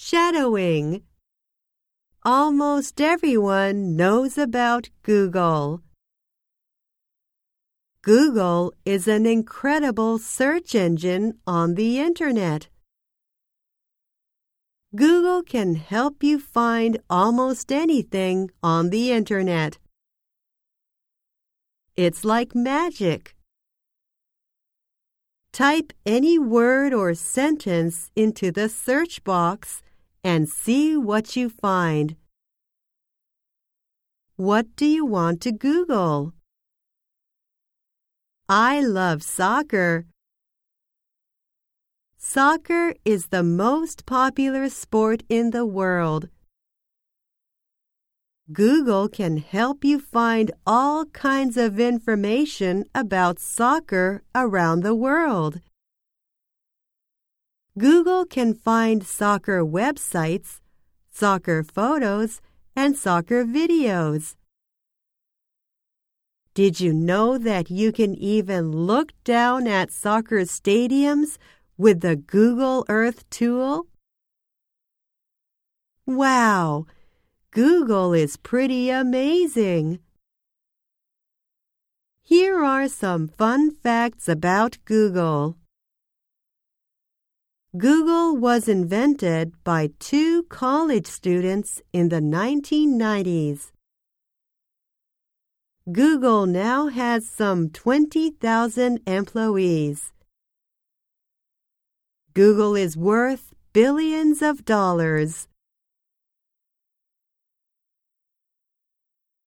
Shadowing. Almost everyone knows about Google. Google is an incredible search engine on the Internet. Google can help you find almost anything on the Internet. It's like magic. Type any word or sentence into the search box and see what you find. What do you want to Google? I love soccer. Soccer is the most popular sport in the world. Google can help you find all kinds of information about soccer around the world. Google can find soccer websites, soccer photos, and soccer videos. Did you know that you can even look down at soccer stadiums with the Google Earth tool? Wow! Google is pretty amazing. Here are some fun facts about Google. Google was invented by two college students in the 1990s. Google now has some 20,000 employees. Google is worth billions of dollars.